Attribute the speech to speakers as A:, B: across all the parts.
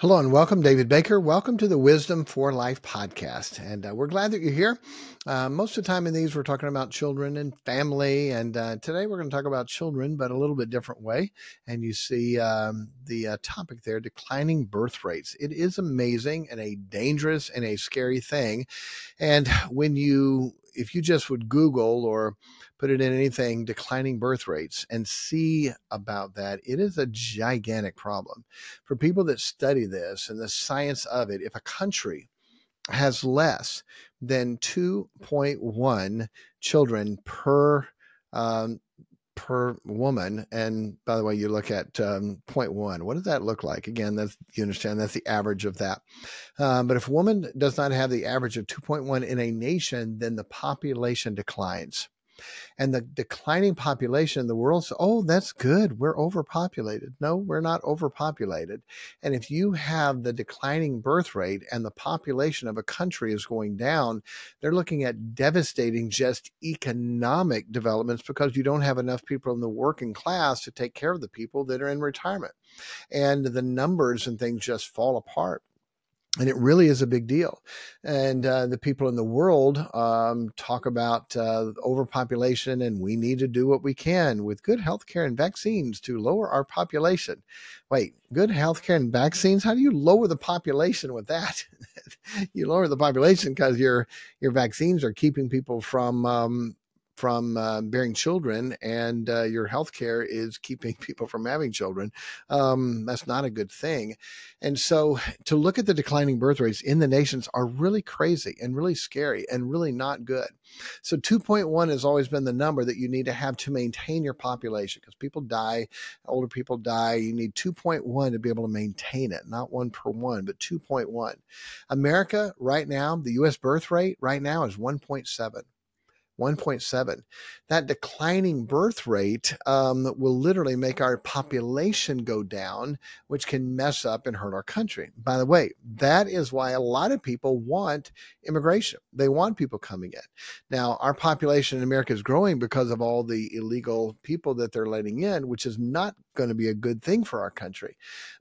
A: Hello and welcome, David Baker. Welcome to the Wisdom for Life podcast. And uh, we're glad that you're here. Uh, most of the time in these, we're talking about children and family. And uh, today we're going to talk about children, but a little bit different way. And you see um, the uh, topic there declining birth rates. It is amazing and a dangerous and a scary thing. And when you, if you just would Google or put it in anything declining birth rates and see about that. It is a gigantic problem. For people that study this and the science of it, if a country has less than 2.1 children per um, per woman. And by the way, you look at um, 0.1. What does that look like? Again, that's you understand that's the average of that. Um, but if a woman does not have the average of 2.1 in a nation, then the population declines and the declining population in the world says, oh, that's good. We're overpopulated. No, we're not overpopulated. And if you have the declining birth rate and the population of a country is going down, they're looking at devastating just economic developments because you don't have enough people in the working class to take care of the people that are in retirement. And the numbers and things just fall apart and it really is a big deal. And uh, the people in the world um, talk about uh, overpopulation, and we need to do what we can with good healthcare and vaccines to lower our population. Wait, good healthcare and vaccines? How do you lower the population with that? you lower the population because your your vaccines are keeping people from um, from uh, bearing children and uh, your health care is keeping people from having children, um, that's not a good thing. And so to look at the declining birth rates in the nations are really crazy and really scary and really not good. So 2.1 has always been the number that you need to have to maintain your population because people die, older people die. You need 2.1 to be able to maintain it, not one per one, but 2.1. America right now, the US birth rate right now is 1.7. 1.7. That declining birth rate um, will literally make our population go down, which can mess up and hurt our country. By the way, that is why a lot of people want immigration. They want people coming in. Now, our population in America is growing because of all the illegal people that they're letting in, which is not going to be a good thing for our country.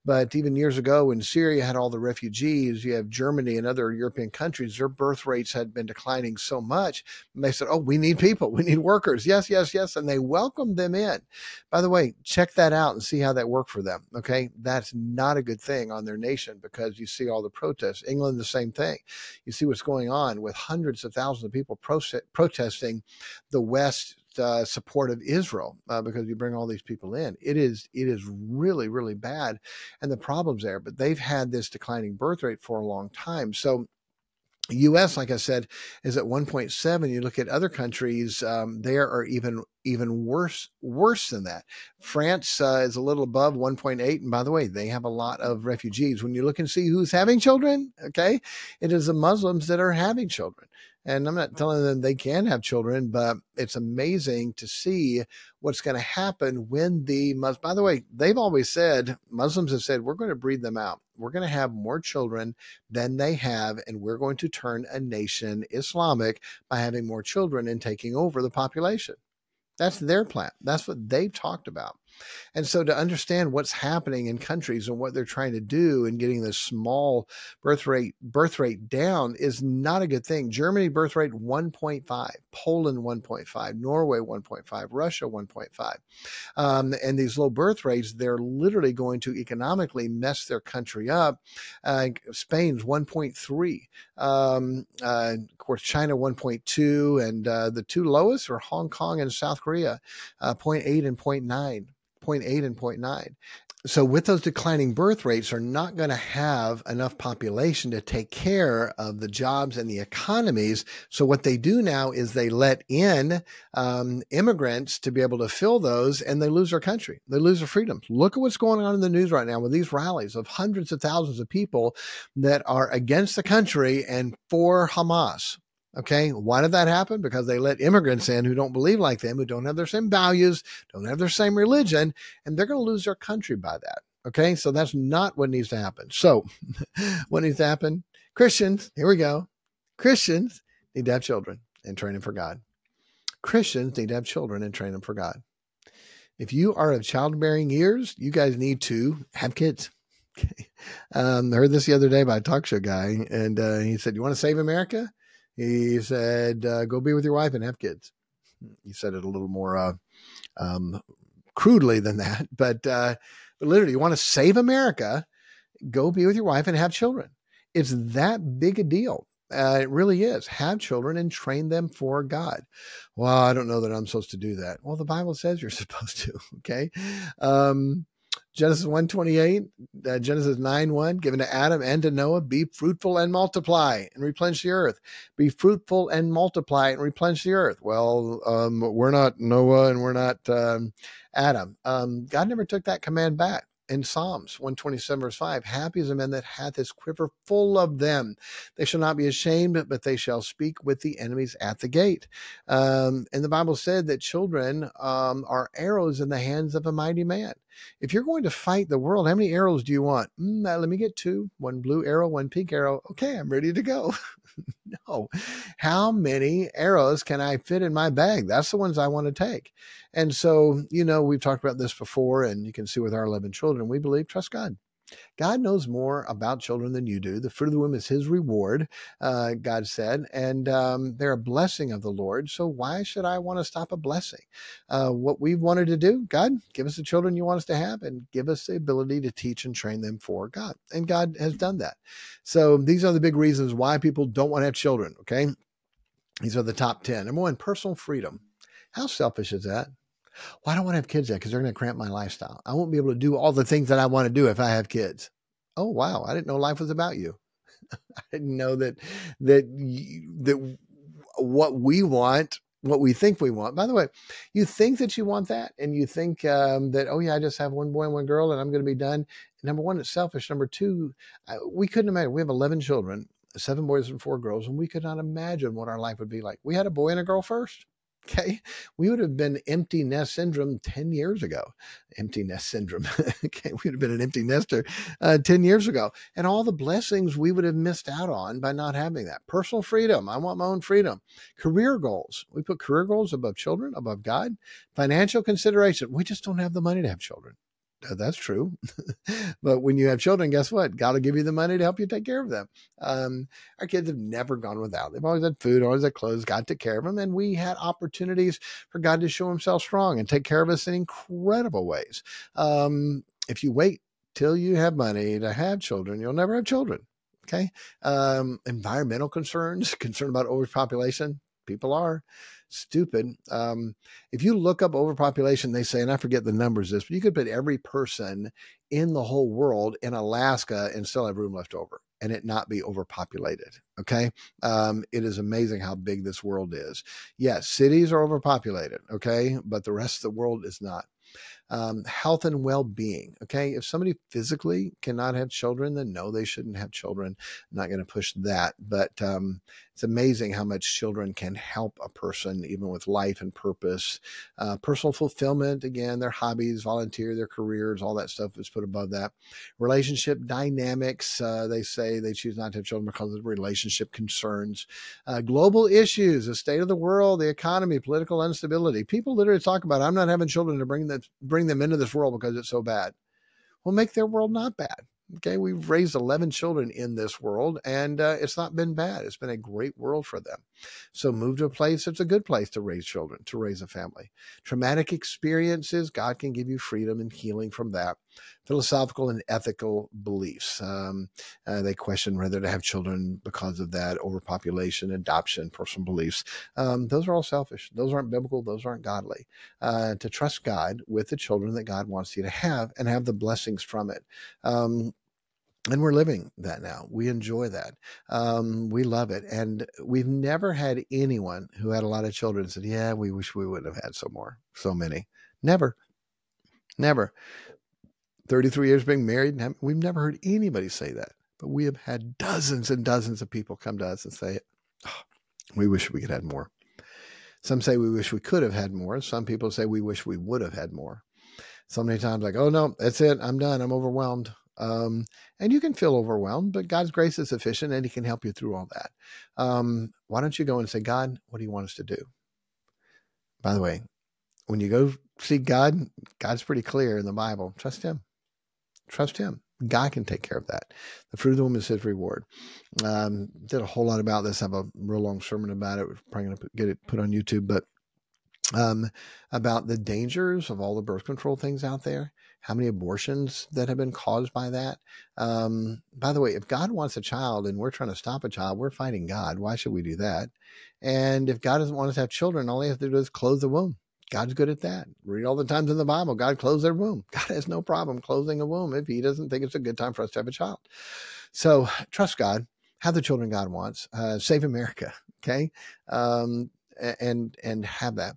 A: But even years ago, when Syria had all the refugees, you have Germany and other European countries, their birth rates had been declining so much. And they said, Oh, we need people, we need workers. Yes, yes, yes. And they welcomed them in. By the way, check that out and see how that worked for them. Okay. That's not a good thing on their nation because you see all the protests. England, the same thing. You see what's going on with hundreds of thousands of people pro- protesting the West uh, support of Israel uh, because you bring all these people in. It is it is really really bad, and the problems there. But they've had this declining birth rate for a long time. So U.S., like I said, is at 1.7. You look at other countries; um, there are even even worse worse than that. France uh, is a little above 1.8, and by the way, they have a lot of refugees. When you look and see who's having children, okay, it is the Muslims that are having children. And I'm not telling them they can have children, but it's amazing to see what's going to happen when the Muslims, by the way, they've always said, Muslims have said, we're going to breed them out. We're going to have more children than they have, and we're going to turn a nation Islamic by having more children and taking over the population. That's their plan. That's what they've talked about. And so to understand what's happening in countries and what they're trying to do and getting this small birth rate birth rate down is not a good thing. Germany birth rate 1.5, Poland 1.5, Norway 1.5, Russia 1.5. Um, and these low birth rates, they're literally going to economically mess their country up. Uh, Spain's 1.3. Um, uh, of course, China 1.2, and uh, the two lowest are Hong Kong and South Korea, uh, 0.8 and 0.9. 0.8 and 0.9. So, with those declining birth rates, are not going to have enough population to take care of the jobs and the economies. So, what they do now is they let in um, immigrants to be able to fill those, and they lose their country. They lose their freedoms. Look at what's going on in the news right now with these rallies of hundreds of thousands of people that are against the country and for Hamas. Okay. Why did that happen? Because they let immigrants in who don't believe like them, who don't have their same values, don't have their same religion, and they're going to lose their country by that. Okay. So that's not what needs to happen. So what needs to happen? Christians, here we go. Christians need to have children and train them for God. Christians need to have children and train them for God. If you are of childbearing years, you guys need to have kids. Okay. um, I heard this the other day by a talk show guy, and uh, he said, "You want to save America?" He said, uh, "Go be with your wife and have kids." He said it a little more uh, um, crudely than that, but uh, but literally, you want to save America? Go be with your wife and have children. It's that big a deal. Uh, it really is. Have children and train them for God. Well, I don't know that I'm supposed to do that. Well, the Bible says you're supposed to. Okay. Um, Genesis 128, uh, Genesis 9 1, given to Adam and to Noah, be fruitful and multiply and replenish the earth. Be fruitful and multiply and replenish the earth. Well, um, we're not Noah and we're not um, Adam. Um, God never took that command back in Psalms 127, verse 5 Happy is a man that hath his quiver full of them. They shall not be ashamed, but they shall speak with the enemies at the gate. Um, and the Bible said that children um, are arrows in the hands of a mighty man. If you're going to fight the world, how many arrows do you want? Mm, uh, let me get two one blue arrow, one pink arrow. Okay, I'm ready to go. no. How many arrows can I fit in my bag? That's the ones I want to take. And so, you know, we've talked about this before, and you can see with our 11 children, we believe, trust God. God knows more about children than you do. The fruit of the womb is his reward, uh, God said, and um, they're a blessing of the Lord. So why should I want to stop a blessing? Uh, what we wanted to do, God, give us the children you want us to have and give us the ability to teach and train them for God. And God has done that. So these are the big reasons why people don't want to have children, okay? These are the top 10. Number one, personal freedom. How selfish is that? Well, I don't want to have kids yet because they're going to cramp my lifestyle. I won't be able to do all the things that I want to do if I have kids. Oh, wow. I didn't know life was about you. I didn't know that, that, that what we want, what we think we want. By the way, you think that you want that and you think um, that, oh, yeah, I just have one boy and one girl and I'm going to be done. Number one, it's selfish. Number two, we couldn't imagine. We have 11 children, seven boys and four girls, and we could not imagine what our life would be like. We had a boy and a girl first. Okay. We would have been empty nest syndrome 10 years ago. Empty nest syndrome. okay. We would have been an empty nester uh, 10 years ago. And all the blessings we would have missed out on by not having that. Personal freedom. I want my own freedom. Career goals. We put career goals above children, above God. Financial consideration. We just don't have the money to have children. That's true. but when you have children, guess what? God will give you the money to help you take care of them. Um, our kids have never gone without. They've always had food, always had clothes. God took care of them. And we had opportunities for God to show himself strong and take care of us in incredible ways. Um, if you wait till you have money to have children, you'll never have children. Okay. Um, environmental concerns, concern about overpopulation, people are stupid. Um, if you look up overpopulation, they say, and I forget the numbers this, but you could put every person in the whole world in Alaska and still have room left over and it not be overpopulated. Okay. Um, it is amazing how big this world is. Yes, cities are overpopulated. Okay. But the rest of the world is not um, health and well being. Okay. If somebody physically cannot have children, then no, they shouldn't have children. I'm not going to push that. But um, it's amazing how much children can help a person, even with life and purpose. Uh, personal fulfillment, again, their hobbies, volunteer, their careers, all that stuff is put above that. Relationship dynamics, uh, they say they choose not to have children because of relationship concerns. Uh, global issues, the state of the world, the economy, political instability. People literally talk about, I'm not having children to bring them, bring them into this world because it's so bad. We'll make their world not bad. Okay, we've raised 11 children in this world, and uh, it's not been bad. It's been a great world for them. So move to a place that's a good place to raise children, to raise a family. Traumatic experiences, God can give you freedom and healing from that philosophical and ethical beliefs. Um, uh, they question whether to have children because of that overpopulation, adoption, personal beliefs. Um, those are all selfish. Those aren't biblical. Those aren't godly. Uh, to trust God with the children that God wants you to have and have the blessings from it. Um, and we're living that now. We enjoy that. Um, we love it. And we've never had anyone who had a lot of children said, Yeah, we wish we wouldn't have had so more, so many. Never. Never. 33 years being married, and we've never heard anybody say that. But we have had dozens and dozens of people come to us and say, oh, we wish we could have more. Some say we wish we could have had more. Some people say we wish we would have had more. So many times, like, oh no, that's it. I'm done. I'm overwhelmed. Um, and you can feel overwhelmed, but God's grace is sufficient and He can help you through all that. Um, why don't you go and say, God, what do you want us to do? By the way, when you go see God, God's pretty clear in the Bible. Trust Him. Trust Him. God can take care of that. The fruit of the womb is His reward. Um, did a whole lot about this. I have a real long sermon about it. We're probably going to get it put on YouTube, but um, about the dangers of all the birth control things out there, how many abortions that have been caused by that. Um, by the way, if God wants a child and we're trying to stop a child, we're fighting God. Why should we do that? And if God doesn't want us to have children, all we have to do is close the womb. God's good at that. Read all the times in the Bible, God closed their womb. God has no problem closing a womb if he doesn't think it's a good time for us to have a child. So trust God, have the children God wants, uh, save America. Okay. Um, and, and have that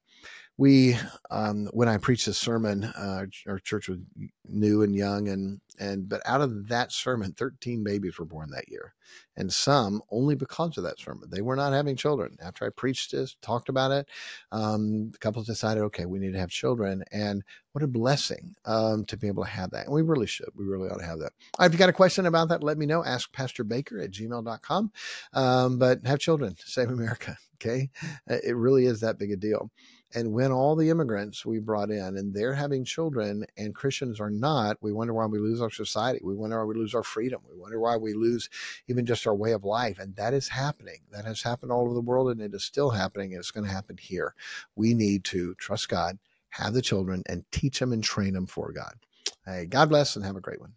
A: we um, when I preached a sermon, uh, our church was new and young, and and but out of that sermon, thirteen babies were born that year, and some only because of that sermon. They were not having children. After I preached this, talked about it, um, the couples decided, okay, we need to have children, and what a blessing um, to be able to have that. And we really should. We really ought to have that. If you got a question about that, let me know. Ask Pastor Baker at gmail.com. Um, but have children, save America. Okay. It really is that big a deal. And when all the immigrants we brought in and they're having children and Christians are not, we wonder why we lose our society. We wonder why we lose our freedom. We wonder why we lose even just our way of life. And that is happening. That has happened all over the world and it is still happening. It's going to happen here. We need to trust God, have the children, and teach them and train them for God. Hey, God bless and have a great one.